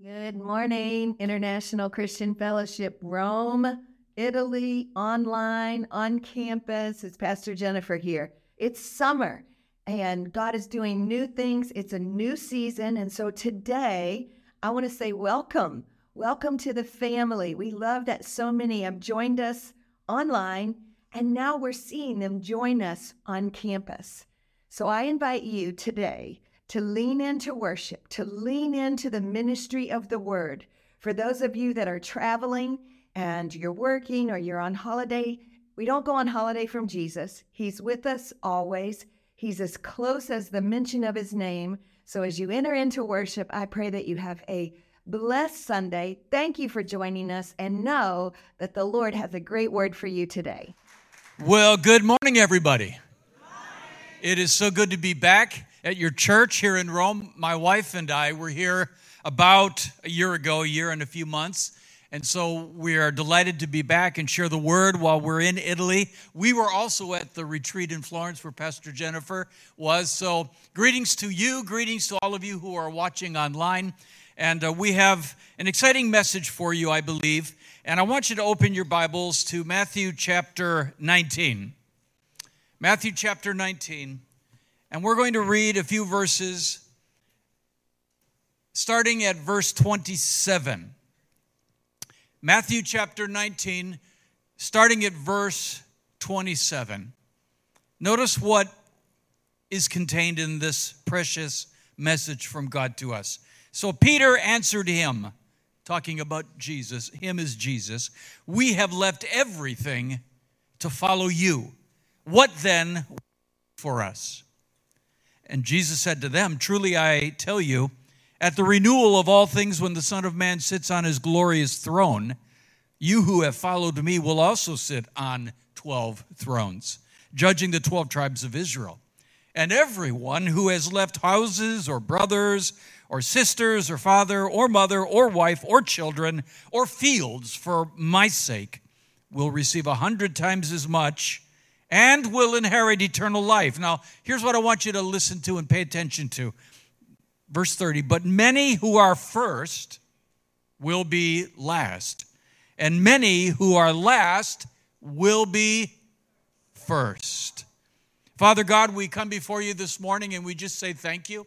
Good morning, International Christian Fellowship, Rome, Italy, online, on campus. It's Pastor Jennifer here. It's summer and God is doing new things. It's a new season. And so today, I want to say welcome. Welcome to the family. We love that so many have joined us online, and now we're seeing them join us on campus. So I invite you today to lean into worship, to lean into the ministry of the word. For those of you that are traveling and you're working or you're on holiday, we don't go on holiday from Jesus. He's with us always. He's as close as the mention of his name. So as you enter into worship, I pray that you have a blessed Sunday. Thank you for joining us and know that the Lord has a great word for you today. Well, good morning, everybody. It is so good to be back at your church here in Rome. My wife and I were here about a year ago, a year and a few months. And so we are delighted to be back and share the word while we're in Italy. We were also at the retreat in Florence where Pastor Jennifer was. So, greetings to you, greetings to all of you who are watching online. And uh, we have an exciting message for you, I believe. And I want you to open your Bibles to Matthew chapter 19. Matthew chapter 19. And we're going to read a few verses starting at verse 27. Matthew chapter 19, starting at verse 27. Notice what is contained in this precious message from God to us. So Peter answered him, talking about Jesus, him is Jesus, we have left everything to follow you. What then for us? And Jesus said to them, Truly I tell you, at the renewal of all things, when the Son of Man sits on his glorious throne, you who have followed me will also sit on 12 thrones, judging the 12 tribes of Israel. And everyone who has left houses or brothers or sisters or father or mother or wife or children or fields for my sake will receive a hundred times as much and will inherit eternal life. Now, here's what I want you to listen to and pay attention to. Verse 30 But many who are first will be last, and many who are last will be first. Father God, we come before you this morning and we just say thank you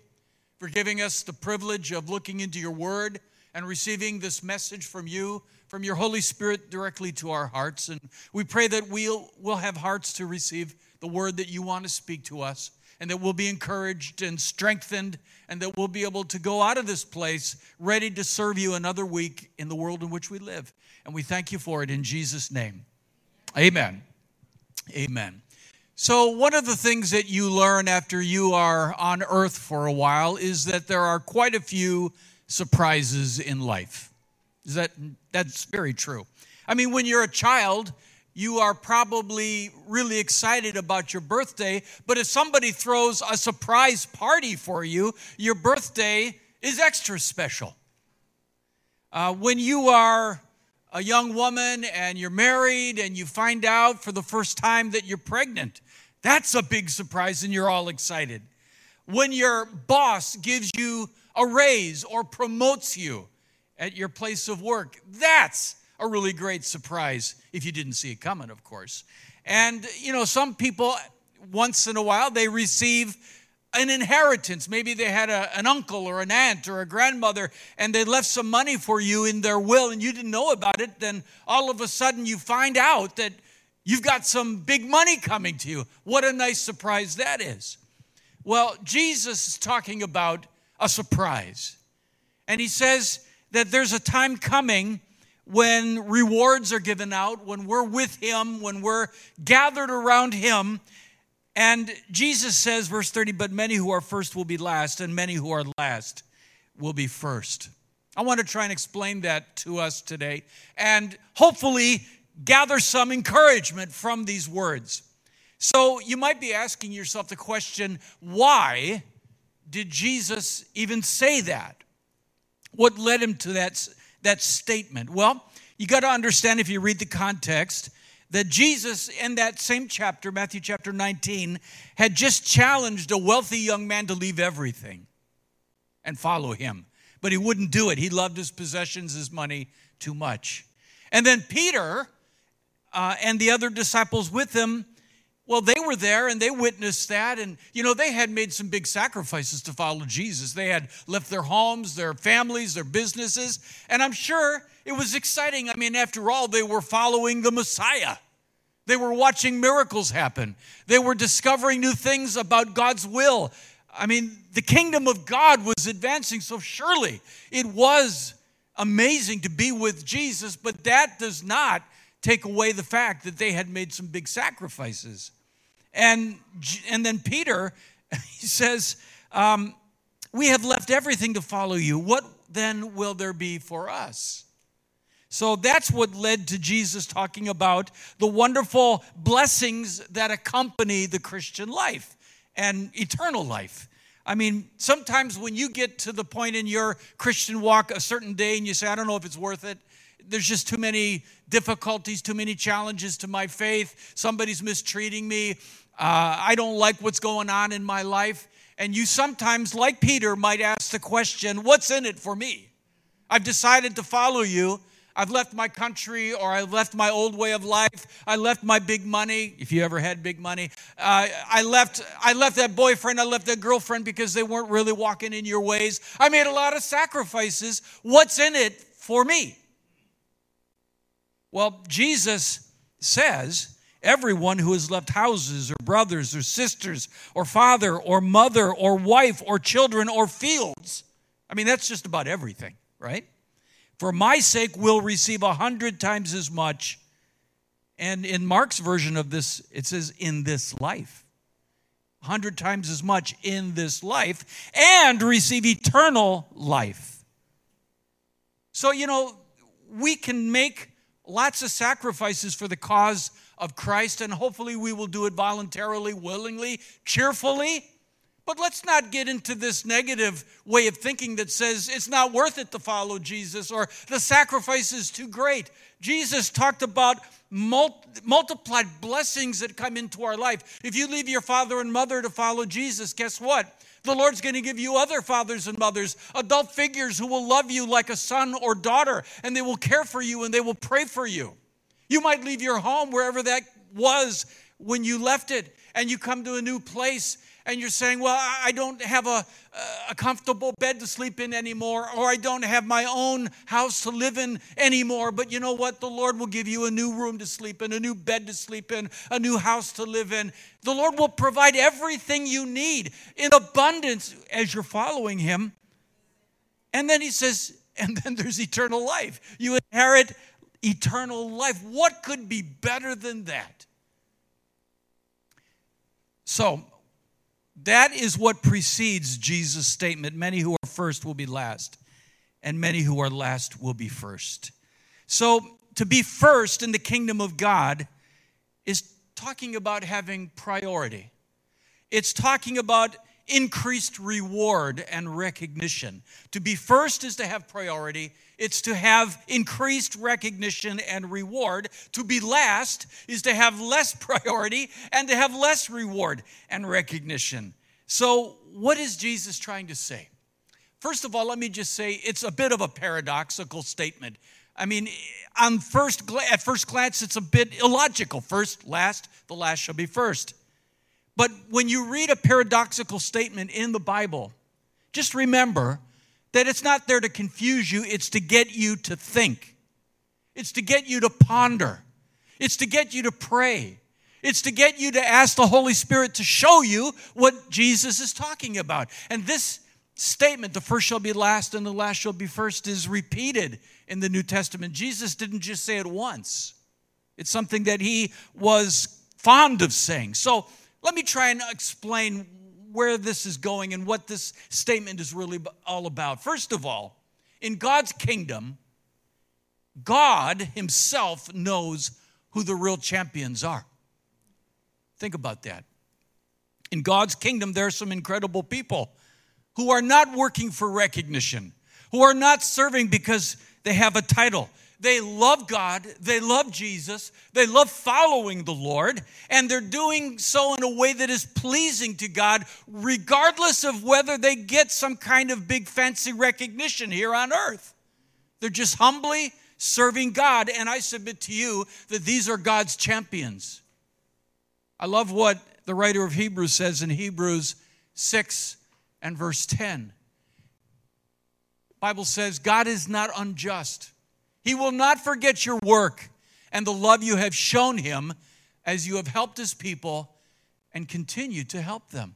for giving us the privilege of looking into your word and receiving this message from you, from your Holy Spirit directly to our hearts. And we pray that we'll, we'll have hearts to receive the word that you want to speak to us, and that we'll be encouraged and strengthened, and that we'll be able to go out of this place ready to serve you another week in the world in which we live. And we thank you for it in Jesus' name. Amen. Amen. So, one of the things that you learn after you are on earth for a while is that there are quite a few surprises in life. Is that that's very true. I mean, when you're a child, you are probably really excited about your birthday, but if somebody throws a surprise party for you, your birthday is extra special. Uh, when you are a young woman and you're married and you find out for the first time that you're pregnant, that's a big surprise, and you're all excited. When your boss gives you a raise or promotes you at your place of work, that's a really great surprise if you didn't see it coming, of course. And, you know, some people, once in a while, they receive an inheritance. Maybe they had a, an uncle or an aunt or a grandmother and they left some money for you in their will and you didn't know about it. Then all of a sudden you find out that You've got some big money coming to you. What a nice surprise that is. Well, Jesus is talking about a surprise. And he says that there's a time coming when rewards are given out, when we're with him, when we're gathered around him. And Jesus says, verse 30, but many who are first will be last, and many who are last will be first. I want to try and explain that to us today. And hopefully, gather some encouragement from these words. So you might be asking yourself the question why did Jesus even say that? What led him to that, that statement? Well, you got to understand if you read the context that Jesus, in that same chapter, Matthew chapter 19, had just challenged a wealthy young man to leave everything and follow him. but he wouldn't do it. He loved his possessions, his money too much. And then Peter uh, and the other disciples with him, well, they were there and they witnessed that. And, you know, they had made some big sacrifices to follow Jesus. They had left their homes, their families, their businesses. And I'm sure it was exciting. I mean, after all, they were following the Messiah. They were watching miracles happen. They were discovering new things about God's will. I mean, the kingdom of God was advancing, so surely it was amazing to be with Jesus, but that does not take away the fact that they had made some big sacrifices. And, and then Peter, he says, um, We have left everything to follow you. What then will there be for us? So that's what led to Jesus talking about the wonderful blessings that accompany the Christian life and eternal life. I mean, sometimes when you get to the point in your Christian walk a certain day and you say, I don't know if it's worth it, there's just too many difficulties, too many challenges to my faith, somebody's mistreating me, uh, I don't like what's going on in my life. And you sometimes, like Peter, might ask the question, What's in it for me? I've decided to follow you. I've left my country or I left my old way of life. I left my big money, if you ever had big money. Uh, I, left, I left that boyfriend, I left that girlfriend because they weren't really walking in your ways. I made a lot of sacrifices. What's in it for me? Well, Jesus says, Everyone who has left houses or brothers or sisters or father or mother or wife or children or fields. I mean, that's just about everything, right? for my sake will receive a hundred times as much. And in Mark's version of this, it says, in this life. A hundred times as much in this life and receive eternal life. So, you know, we can make lots of sacrifices for the cause of Christ, and hopefully we will do it voluntarily, willingly, cheerfully. But let's not get into this negative way of thinking that says it's not worth it to follow Jesus or the sacrifice is too great. Jesus talked about multiplied blessings that come into our life. If you leave your father and mother to follow Jesus, guess what? The Lord's going to give you other fathers and mothers, adult figures who will love you like a son or daughter, and they will care for you and they will pray for you. You might leave your home, wherever that was when you left it, and you come to a new place and you're saying, Well, I don't have a, a comfortable bed to sleep in anymore, or I don't have my own house to live in anymore. But you know what? The Lord will give you a new room to sleep in, a new bed to sleep in, a new house to live in. The Lord will provide everything you need in abundance as you're following Him. And then He says, And then there's eternal life. You inherit eternal life. What could be better than that? So, that is what precedes Jesus' statement many who are first will be last, and many who are last will be first. So, to be first in the kingdom of God is talking about having priority, it's talking about increased reward and recognition. To be first is to have priority, it's to have increased recognition and reward. To be last is to have less priority and to have less reward and recognition. So, what is Jesus trying to say? First of all, let me just say it's a bit of a paradoxical statement. I mean, on first at first glance, it's a bit illogical. First, last, the last shall be first. But when you read a paradoxical statement in the Bible, just remember that it's not there to confuse you, it's to get you to think. It's to get you to ponder. It's to get you to pray. It's to get you to ask the Holy Spirit to show you what Jesus is talking about. And this statement, the first shall be last and the last shall be first, is repeated in the New Testament. Jesus didn't just say it once, it's something that he was fond of saying. So let me try and explain where this is going and what this statement is really all about. First of all, in God's kingdom, God Himself knows who the real champions are. Think about that. In God's kingdom, there are some incredible people who are not working for recognition, who are not serving because they have a title. They love God, they love Jesus, they love following the Lord, and they're doing so in a way that is pleasing to God, regardless of whether they get some kind of big fancy recognition here on earth. They're just humbly serving God, and I submit to you that these are God's champions. I love what the writer of Hebrews says in Hebrews 6 and verse 10. Bible says God is not unjust he will not forget your work and the love you have shown him as you have helped his people and continue to help them.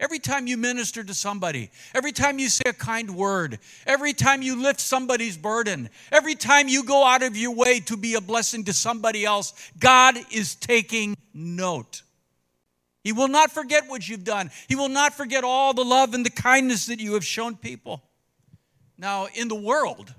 Every time you minister to somebody, every time you say a kind word, every time you lift somebody's burden, every time you go out of your way to be a blessing to somebody else, God is taking note. He will not forget what you've done. He will not forget all the love and the kindness that you have shown people. Now, in the world,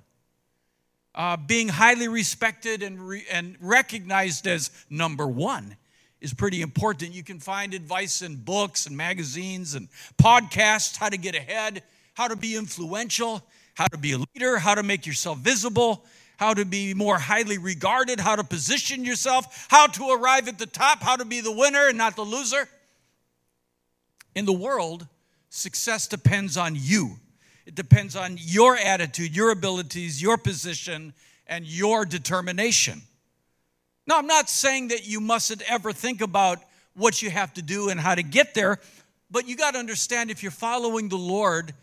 uh, being highly respected and, re- and recognized as number one is pretty important. You can find advice in books and magazines and podcasts how to get ahead, how to be influential, how to be a leader, how to make yourself visible, how to be more highly regarded, how to position yourself, how to arrive at the top, how to be the winner and not the loser. In the world, success depends on you it depends on your attitude, your abilities, your position, and your determination. Now, I'm not saying that you mustn't ever think about what you have to do and how to get there, but you got to understand if you're following the Lord,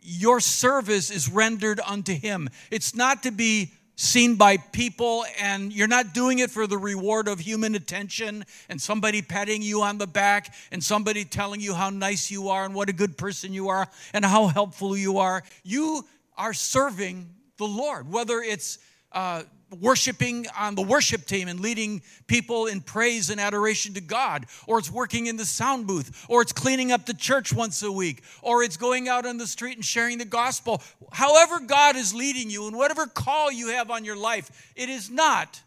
your service is rendered unto Him. It's not to be seen by people and you're not doing it for the reward of human attention and somebody patting you on the back and somebody telling you how nice you are and what a good person you are and how helpful you are. You are serving the Lord, whether it's uh, worshiping on the worship team and leading people in praise and adoration to God, or it's working in the sound booth, or it's cleaning up the church once a week, or it's going out on the street and sharing the gospel. However, God is leading you and whatever call you have on your life, it is not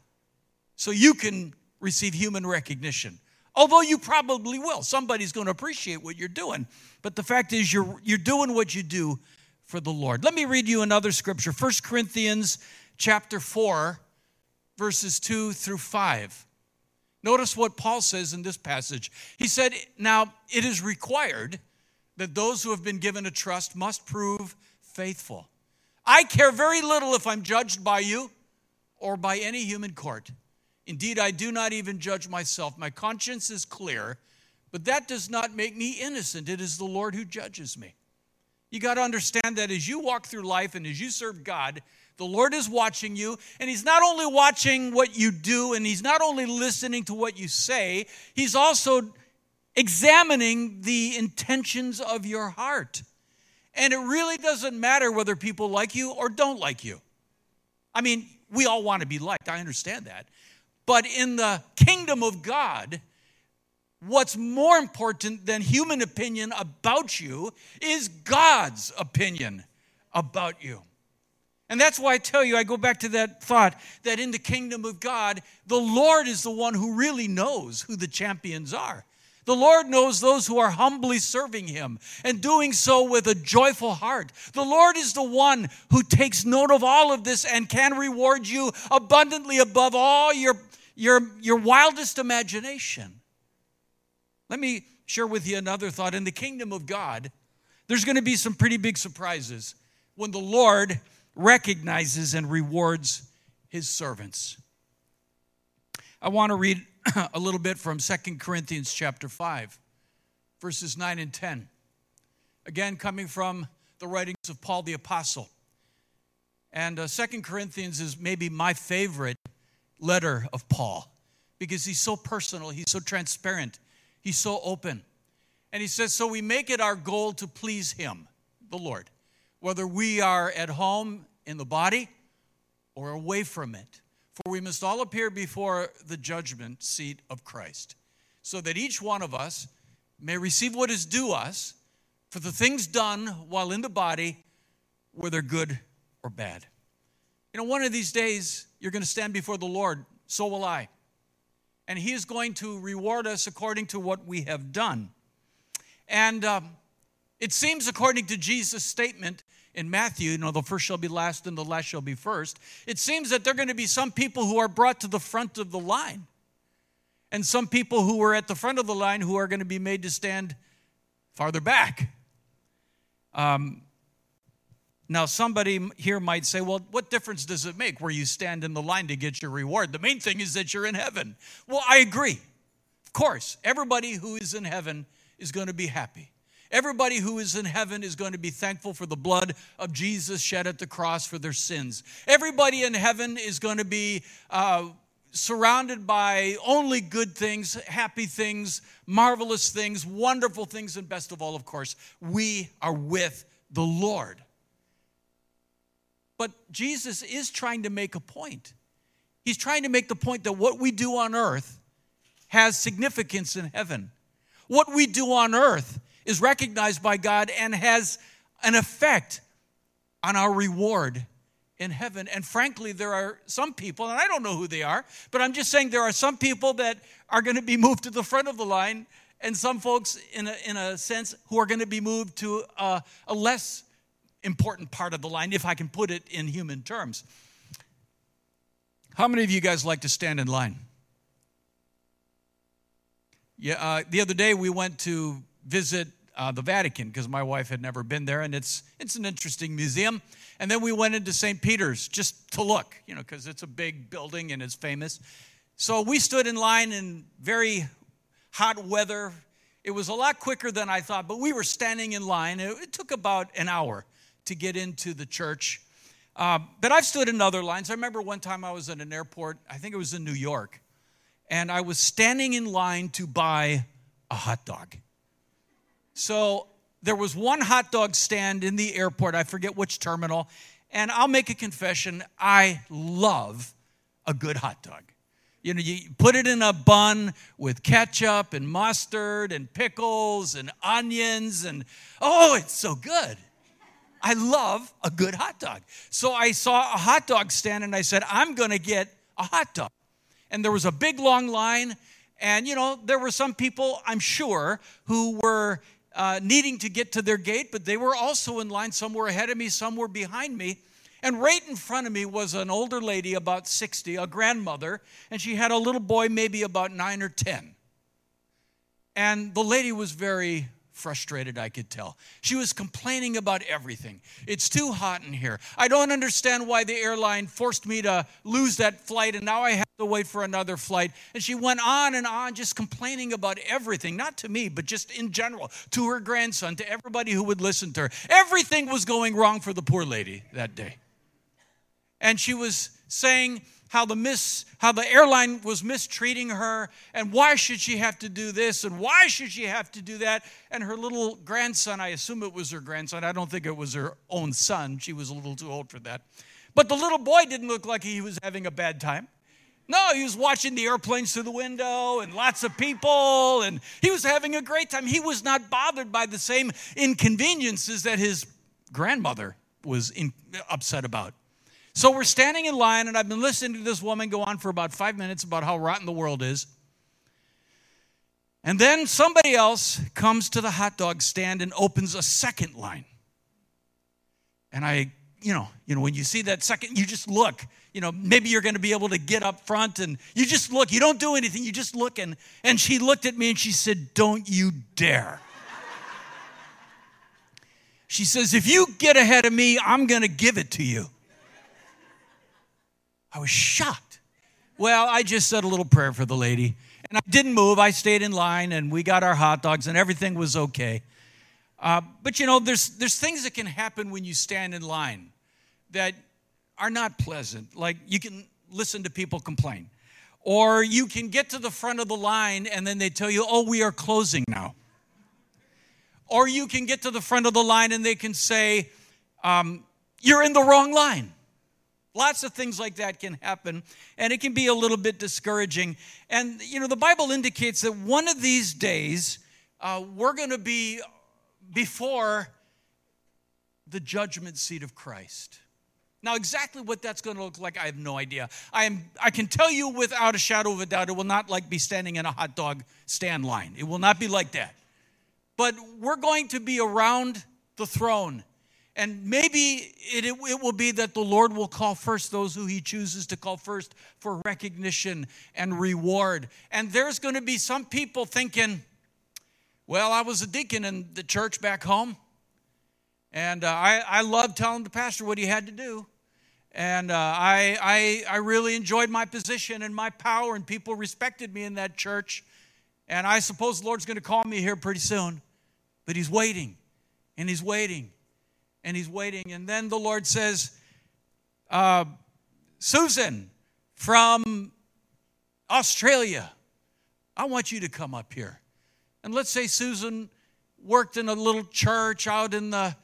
so you can receive human recognition. Although you probably will. Somebody's going to appreciate what you're doing. But the fact is, you're, you're doing what you do for the Lord. Let me read you another scripture 1 Corinthians chapter 4, verses 2 through 5. Notice what Paul says in this passage. He said, Now it is required that those who have been given a trust must prove faithful. I care very little if I'm judged by you or by any human court. Indeed, I do not even judge myself. My conscience is clear, but that does not make me innocent. It is the Lord who judges me. You got to understand that as you walk through life and as you serve God, the Lord is watching you, and He's not only watching what you do, and He's not only listening to what you say, He's also examining the intentions of your heart. And it really doesn't matter whether people like you or don't like you. I mean, we all want to be liked, I understand that. But in the kingdom of God, what's more important than human opinion about you is God's opinion about you. And that's why I tell you, I go back to that thought that in the kingdom of God, the Lord is the one who really knows who the champions are. The Lord knows those who are humbly serving Him and doing so with a joyful heart. The Lord is the one who takes note of all of this and can reward you abundantly above all your, your, your wildest imagination. Let me share with you another thought. In the kingdom of God, there's going to be some pretty big surprises when the Lord recognizes and rewards his servants. I want to read a little bit from Second Corinthians chapter 5, verses 9 and 10. Again, coming from the writings of Paul the Apostle. And uh, Second Corinthians is maybe my favorite letter of Paul because he's so personal, he's so transparent, he's so open. And he says, So we make it our goal to please him, the Lord, whether we are at home in the body or away from it. For we must all appear before the judgment seat of Christ, so that each one of us may receive what is due us for the things done while in the body, whether good or bad. You know, one of these days, you're going to stand before the Lord, so will I. And He is going to reward us according to what we have done. And um, It seems, according to Jesus' statement in Matthew, you know, the first shall be last and the last shall be first. It seems that there are going to be some people who are brought to the front of the line, and some people who are at the front of the line who are going to be made to stand farther back. Um, now, somebody here might say, well, what difference does it make where you stand in the line to get your reward? The main thing is that you're in heaven. Well, I agree. Of course, everybody who is in heaven is going to be happy. Everybody who is in heaven is going to be thankful for the blood of Jesus shed at the cross for their sins. Everybody in heaven is going to be uh, surrounded by only good things, happy things, marvelous things, wonderful things, and best of all, of course, we are with the Lord. But Jesus is trying to make a point. He's trying to make the point that what we do on earth has significance in heaven. What we do on earth is recognized by God and has an effect on our reward in heaven. And frankly, there are some people, and I don't know who they are, but I'm just saying there are some people that are going to be moved to the front of the line, and some folks, in a, in a sense, who are going to be moved to a, a less important part of the line, if I can put it in human terms. How many of you guys like to stand in line? Yeah, uh, the other day we went to visit uh, the Vatican because my wife had never been there, and it's it's an interesting museum. And then we went into St. Peter's just to look, you know, because it's a big building and it's famous. So we stood in line in very hot weather. It was a lot quicker than I thought, but we were standing in line. It, it took about an hour to get into the church. Uh, but I've stood in other lines. I remember one time I was at an airport, I think it was in New York, and I was standing in line to buy a hot dog. So there was one hot dog stand in the airport, I forget which terminal, and I'll make a confession I love a good hot dog. You know, you put it in a bun with ketchup and mustard and pickles and onions, and oh, it's so good. I love a good hot dog. So I saw a hot dog stand and I said, I'm going to get a hot dog. And there was a big long line. And, you know, there were some people, I'm sure, who were uh, needing to get to their gate, but they were also in line. Some were ahead of me, some were behind me. And right in front of me was an older lady, about 60, a grandmother, and she had a little boy, maybe about nine or 10. And the lady was very frustrated, I could tell. She was complaining about everything. It's too hot in here. I don't understand why the airline forced me to lose that flight and now I have to wait for another flight. And she went on and on, just complaining about everything, not to me, but just in general, to her grandson, to everybody who would listen to her. Everything was going wrong for the poor lady that day. And she was saying, how the how the airline was mistreating her and why should she have to do this and why should she have to do that and her little grandson i assume it was her grandson i don't think it was her own son she was a little too old for that but the little boy didn't look like he was having a bad time no, he was watching the airplanes through the window and lots of people, and he was having a great time. He was not bothered by the same inconveniences that his grandmother was in, upset about. So we're standing in line, and I've been listening to this woman go on for about five minutes about how rotten the world is. And then somebody else comes to the hot dog stand and opens a second line. And I, you know, you know, when you see that second, you just look. You know, maybe you're going to be able to get up front and you just look. You don't do anything, you just look. And, and she looked at me and she said, Don't you dare. she says, If you get ahead of me, I'm going to give it to you. I was shocked. Well, I just said a little prayer for the lady, and I didn't move. I stayed in line, and we got our hot dogs, and everything was okay. Uh, but you know, there's there's things that can happen when you stand in line that are not pleasant. Like you can listen to people complain, or you can get to the front of the line, and then they tell you, "Oh, we are closing now." Or you can get to the front of the line, and they can say, um, "You're in the wrong line." Lots of things like that can happen, and it can be a little bit discouraging. And, you know, the Bible indicates that one of these days uh, we're going to be before the judgment seat of Christ. Now, exactly what that's going to look like, I have no idea. I, am, I can tell you without a shadow of a doubt, it will not like be standing in a hot dog stand line. It will not be like that. but we're going to be around the throne. And maybe it, it, it, will be that the Lord will call first those who He chooses to call first for recognition and reward. And there's going to be some people thinking, well, I was a deacon in the church back home, and uh, I, I loved telling the pastor what he had to do. And uh, I, I, I really enjoyed my position and my power, and people respected me in that church. And I suppose the Lord's going to call me here pretty soon. But He's waiting, and He's waiting and he's waiting. And then the Lord says, uh, Susan from Australia, I want you to come up here. And let's say Susan worked in a little church out in the,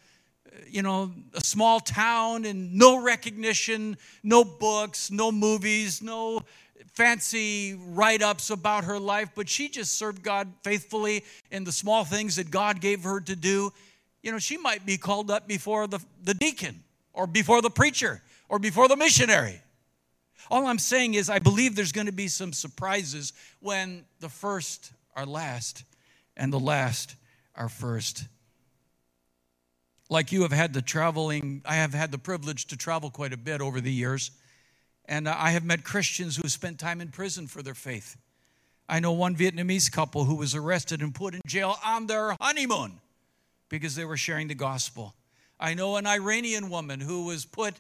you know, a small town and no recognition, no books, no movies, no fancy write ups about her life, but she just served God faithfully in the small things that God gave her to do you know, she might be called up before the, the deacon or before the preacher or before the missionary. All I'm saying is, I believe there's going to be some surprises when the first are last and the last are first. Like you have had the traveling, I have had the privilege to travel quite a bit over the years. And I have met Christians who have spent time in prison for their faith. I know one Vietnamese couple who was arrested and put in jail on their honeymoon because they were sharing the gospel. I know an Iranian woman who was put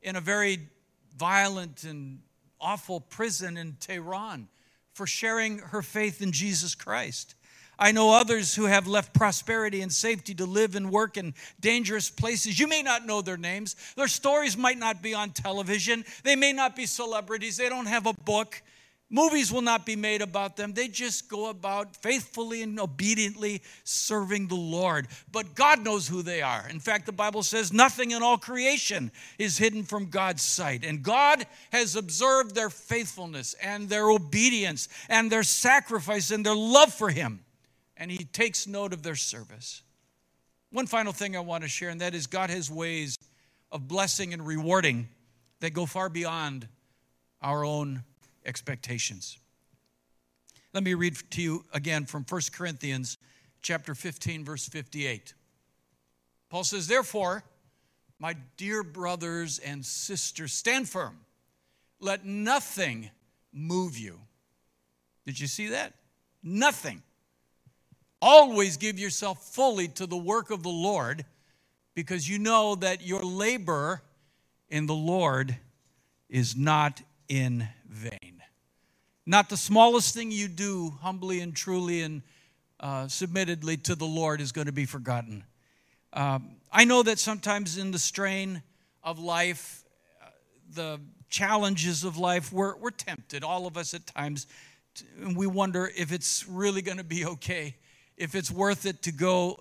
in a very violent and awful prison in Tehran for sharing her faith in Jesus Christ. I know others who have left prosperity and safety to live and work in dangerous places. You may not know their names. Their stories might not be on television. They may not be celebrities. They don't have a book. Movies will not be made about them. They just go about faithfully and obediently serving the Lord. But God knows who they are. In fact, the Bible says nothing in all creation is hidden from God's sight. And God has observed their faithfulness and their obedience and their sacrifice and their love for Him. And He takes note of their service. One final thing I want to share, and that is God has ways of blessing and rewarding that go far beyond our own expectations. Let me read to you again from 1 Corinthians chapter 15 verse 58. Paul says, "Therefore, my dear brothers and sisters, stand firm. Let nothing move you." Did you see that? Nothing. Always give yourself fully to the work of the Lord because you know that your labor in the Lord is not in vain. Not the smallest thing you do humbly and truly and uh, submittedly to the Lord is going to be forgotten. Um, I know that sometimes in the strain of life, uh, the challenges of life, we're, we're tempted, all of us at times, to, and we wonder if it's really going to be okay, if it's worth it to go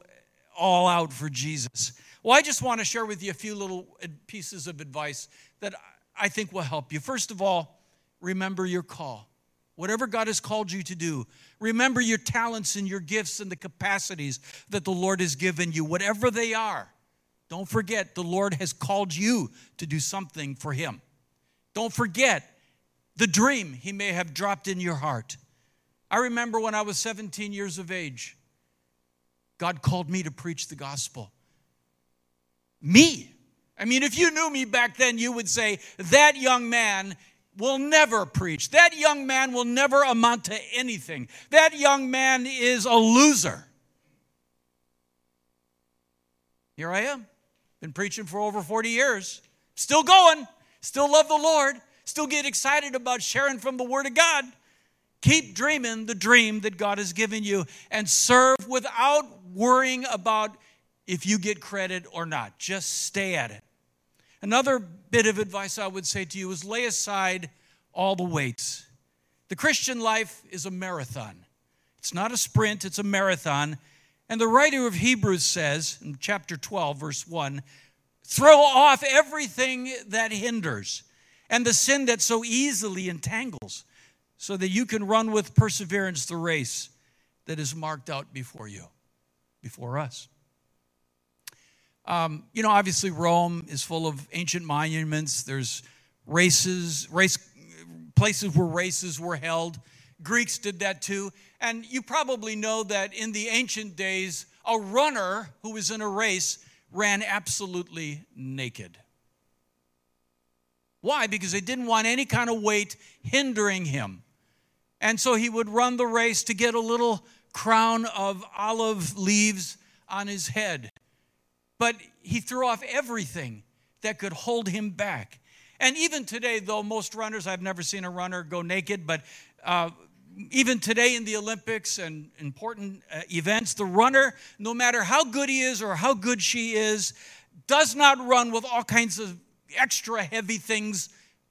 all out for Jesus. Well, I just want to share with you a few little pieces of advice that I think will help you. First of all, remember your call. Whatever God has called you to do, remember your talents and your gifts and the capacities that the Lord has given you, whatever they are. Don't forget, the Lord has called you to do something for Him. Don't forget the dream He may have dropped in your heart. I remember when I was 17 years of age, God called me to preach the gospel. Me. I mean, if you knew me back then, you would say, that young man will never preach. That young man will never amount to anything. That young man is a loser. Here I am. Been preaching for over 40 years. Still going. Still love the Lord. Still get excited about sharing from the Word of God. Keep dreaming the dream that God has given you and serve without worrying about if you get credit or not. Just stay at it. Another bit of advice I would say to you is lay aside all the weights. The Christian life is a marathon. It's not a sprint, it's a marathon. And the writer of Hebrews says in chapter 12, verse 1 throw off everything that hinders and the sin that so easily entangles, so that you can run with perseverance the race that is marked out before you, before us. Um, you know, obviously, Rome is full of ancient monuments. There's races, race places where races were held. Greeks did that too. And you probably know that in the ancient days, a runner who was in a race ran absolutely naked. Why? Because they didn't want any kind of weight hindering him. And so he would run the race to get a little crown of olive leaves on his head. But he threw off everything that could hold him back. And even today, though most runners, I've never seen a runner go naked, but uh, even today in the Olympics and important uh, events, the runner, no matter how good he is or how good she is, does not run with all kinds of extra heavy things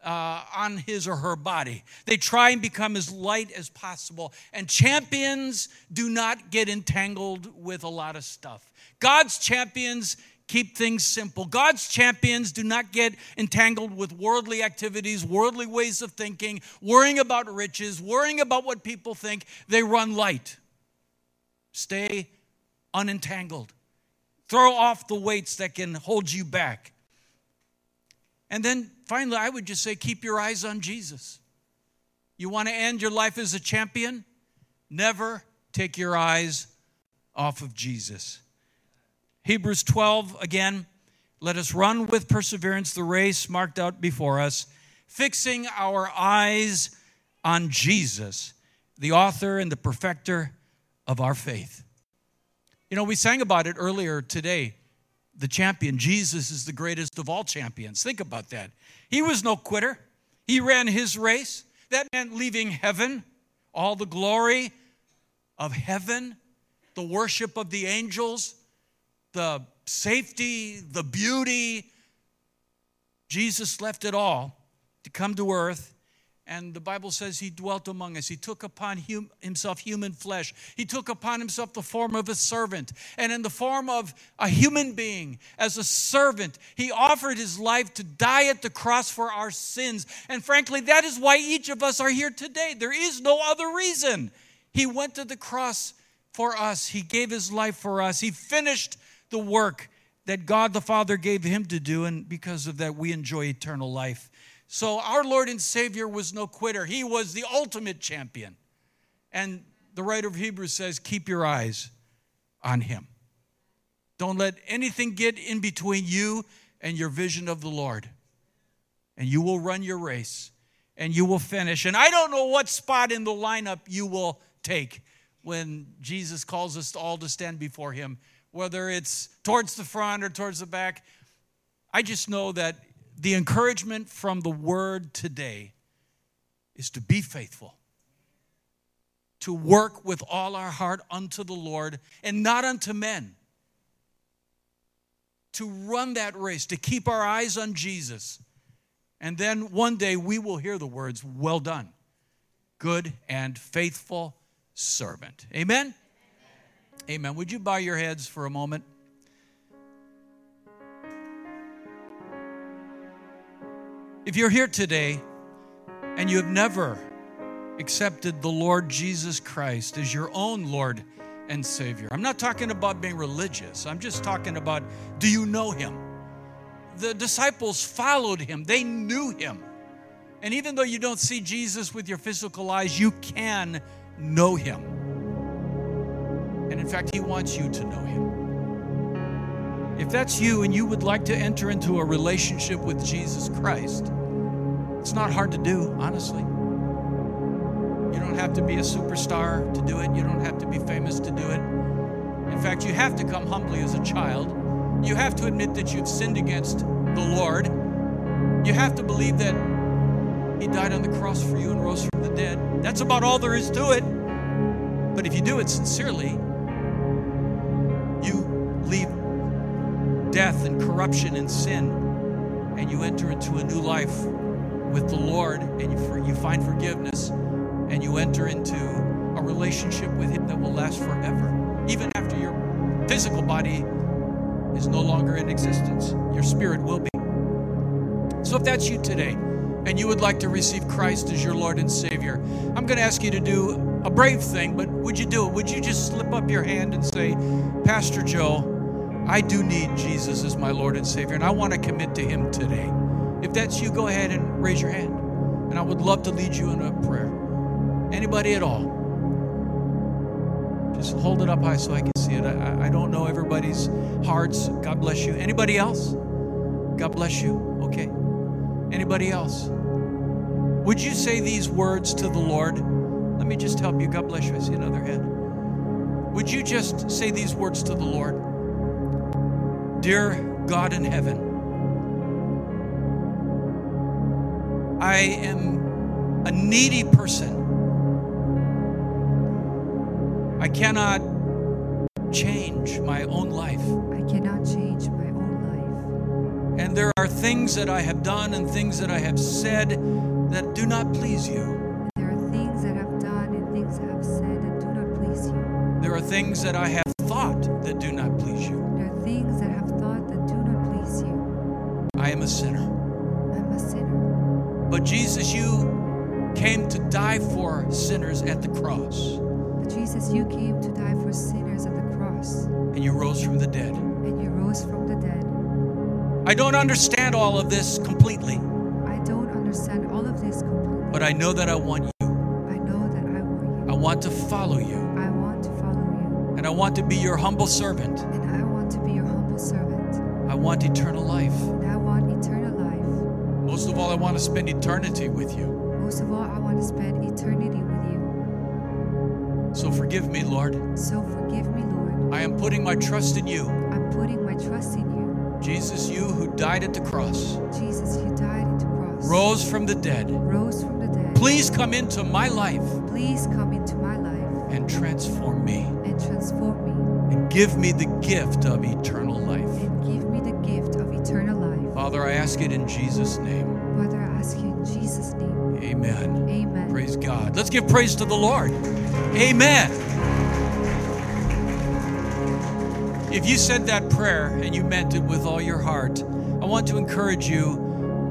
uh, on his or her body. They try and become as light as possible. And champions do not get entangled with a lot of stuff. God's champions keep things simple. God's champions do not get entangled with worldly activities, worldly ways of thinking, worrying about riches, worrying about what people think. They run light. Stay unentangled. Throw off the weights that can hold you back. And then finally, I would just say keep your eyes on Jesus. You want to end your life as a champion? Never take your eyes off of Jesus. Hebrews 12, again, let us run with perseverance the race marked out before us, fixing our eyes on Jesus, the author and the perfecter of our faith. You know, we sang about it earlier today the champion. Jesus is the greatest of all champions. Think about that. He was no quitter, he ran his race. That meant leaving heaven, all the glory of heaven, the worship of the angels, the safety, the beauty. Jesus left it all to come to earth and the Bible says he dwelt among us. He took upon hum, himself human flesh. He took upon himself the form of a servant. And in the form of a human being, as a servant, he offered his life to die at the cross for our sins. And frankly, that is why each of us are here today. There is no other reason. He went to the cross for us, he gave his life for us, he finished the work that God the Father gave him to do. And because of that, we enjoy eternal life. So our Lord and Savior was no quitter. He was the ultimate champion. And the writer of Hebrews says, keep your eyes on him. Don't let anything get in between you and your vision of the Lord. And you will run your race and you will finish. And I don't know what spot in the lineup you will take when Jesus calls us all to stand before him, whether it's towards the front or towards the back. I just know that the encouragement from the word today is to be faithful, to work with all our heart unto the Lord and not unto men, to run that race, to keep our eyes on Jesus. And then one day we will hear the words, Well done, good and faithful servant. Amen? Amen. Amen. Would you bow your heads for a moment? If you're here today and you have never accepted the Lord Jesus Christ as your own Lord and Savior, I'm not talking about being religious. I'm just talking about do you know Him? The disciples followed Him, they knew Him. And even though you don't see Jesus with your physical eyes, you can know Him. And in fact, He wants you to know Him. If that's you and you would like to enter into a relationship with Jesus Christ, it's not hard to do, honestly. You don't have to be a superstar to do it, you don't have to be famous to do it. In fact, you have to come humbly as a child. You have to admit that you've sinned against the Lord. You have to believe that He died on the cross for you and rose from the dead. That's about all there is to it. But if you do it sincerely, you leave death and corruption and sin and you enter into a new life with the Lord and you, you find forgiveness and you enter into a relationship with Him that will last forever, even after your physical body is no longer in existence. Your spirit will be. So, if that's you today and you would like to receive Christ as your Lord and Savior, I'm going to ask you to do a brave thing, but would you do it? Would you just slip up your hand and say, Pastor Joe, I do need Jesus as my Lord and Savior, and I want to commit to Him today? If that's you, go ahead and raise your hand. And I would love to lead you in a prayer. Anybody at all? Just hold it up high so I can see it. I, I don't know everybody's hearts. God bless you. Anybody else? God bless you. Okay. Anybody else? Would you say these words to the Lord? Let me just help you. God bless you. I see another hand. Would you just say these words to the Lord? Dear God in heaven, I am a needy person. I cannot change my own life. I cannot change my own life. And there are things that I have done and things that I have said that do not please you. life. There are things that I've done and things I have said that do not please you. There are things that I have thought that do not please you. There are things that have I am a sinner. I'm a sinner. But Jesus, you came to die for sinners at the cross, But Jesus, you came to die for sinners at the cross, and you rose from the dead. and you rose from the dead. I don't understand all of this completely, I don't understand all of this completely. but I know that I want you. I know that I want you. I want to follow you, I want to follow you. and I want to be your humble servant. And I want to be your humble servant. I want eternal life. I want eternal life. Most of all, I want to spend eternity with you. Most of all, I want to spend eternity with you. So forgive me, Lord. So forgive me, Lord. I am putting my trust in you. I'm putting my trust in you. Jesus, you who died at the cross, Jesus, you died at the cross. rose from the dead. Rose from the dead. Please come into my life Please come into my life and transform me and transform me and give me the gift of eternal life. Father, I ask it in Jesus' name. Father, I ask you in Jesus' name. Amen. Amen. Praise God. Let's give praise to the Lord. Amen. If you said that prayer and you meant it with all your heart, I want to encourage you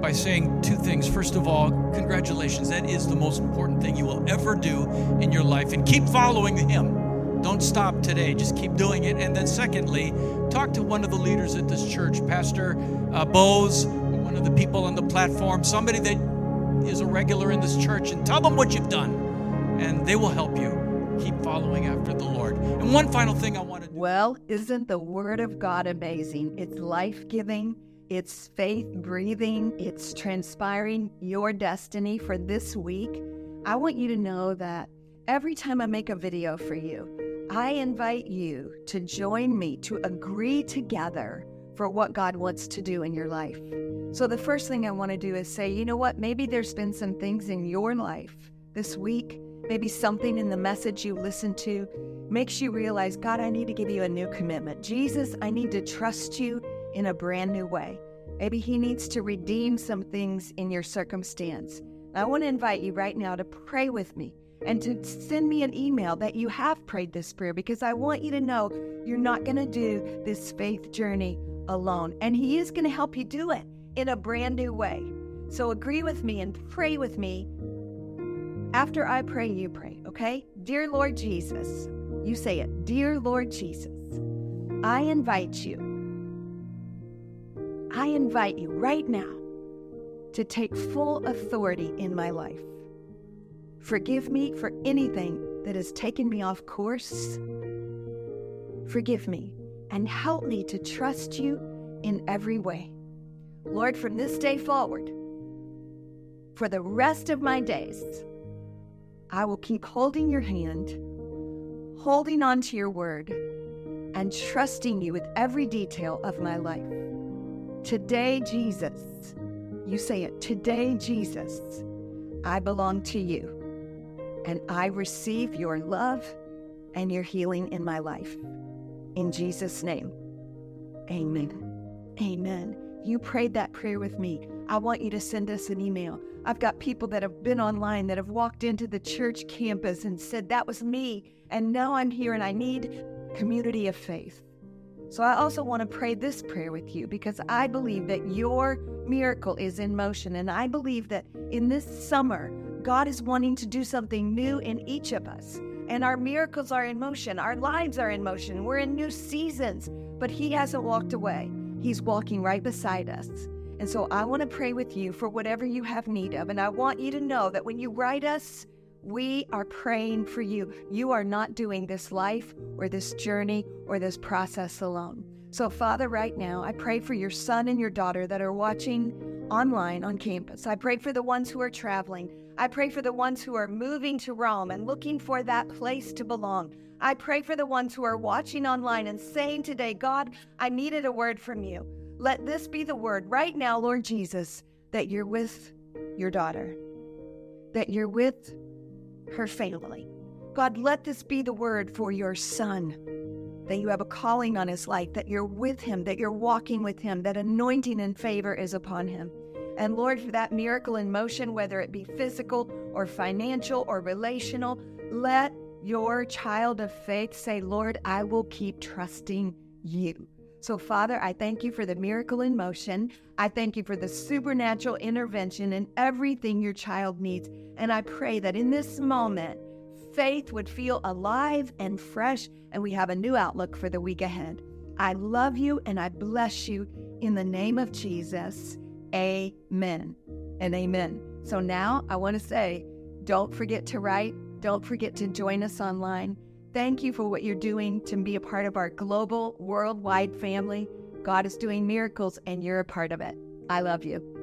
by saying two things. First of all, congratulations. That is the most important thing you will ever do in your life. And keep following Him. Don't stop today. Just keep doing it. And then, secondly, talk to one of the leaders at this church, Pastor uh, Bose, or one of the people on the platform, somebody that is a regular in this church, and tell them what you've done, and they will help you keep following after the Lord. And one final thing I want to do. Well, isn't the Word of God amazing? It's life giving, it's faith breathing, it's transpiring your destiny for this week. I want you to know that every time I make a video for you, I invite you to join me to agree together for what God wants to do in your life. So, the first thing I want to do is say, you know what? Maybe there's been some things in your life this week, maybe something in the message you listened to makes you realize, God, I need to give you a new commitment. Jesus, I need to trust you in a brand new way. Maybe He needs to redeem some things in your circumstance. I want to invite you right now to pray with me and to send me an email that you have prayed this prayer because I want you to know you're not going to do this faith journey alone. And He is going to help you do it in a brand new way. So agree with me and pray with me. After I pray, you pray, okay? Dear Lord Jesus, you say it. Dear Lord Jesus, I invite you. I invite you right now to take full authority in my life. Forgive me for anything that has taken me off course. Forgive me and help me to trust you in every way. Lord, from this day forward, for the rest of my days, I will keep holding your hand, holding on to your word, and trusting you with every detail of my life. Today, Jesus, you say it, today, Jesus, I belong to you, and I receive your love and your healing in my life. In Jesus' name, amen. Amen. You prayed that prayer with me. I want you to send us an email. I've got people that have been online that have walked into the church campus and said, That was me. And now I'm here and I need community of faith. So I also want to pray this prayer with you because I believe that your miracle is in motion. And I believe that in this summer, God is wanting to do something new in each of us. And our miracles are in motion. Our lives are in motion. We're in new seasons, but He hasn't walked away. He's walking right beside us. And so I want to pray with you for whatever you have need of. And I want you to know that when you write us, We are praying for you. You are not doing this life or this journey or this process alone. So, Father, right now, I pray for your son and your daughter that are watching online on campus. I pray for the ones who are traveling. I pray for the ones who are moving to Rome and looking for that place to belong. I pray for the ones who are watching online and saying today, God, I needed a word from you. Let this be the word right now, Lord Jesus, that you're with your daughter, that you're with her family. God, let this be the word for your son, that you have a calling on his life, that you're with him, that you're walking with him, that anointing and favor is upon him. And Lord, for that miracle in motion, whether it be physical or financial or relational, let your child of faith say, Lord, I will keep trusting you. So, Father, I thank you for the miracle in motion. I thank you for the supernatural intervention in everything your child needs. And I pray that in this moment, faith would feel alive and fresh, and we have a new outlook for the week ahead. I love you and I bless you in the name of Jesus. Amen and amen. So now I want to say, don't forget to write, don't forget to join us online. Thank you for what you're doing to be a part of our global, worldwide family. God is doing miracles and you're a part of it. I love you.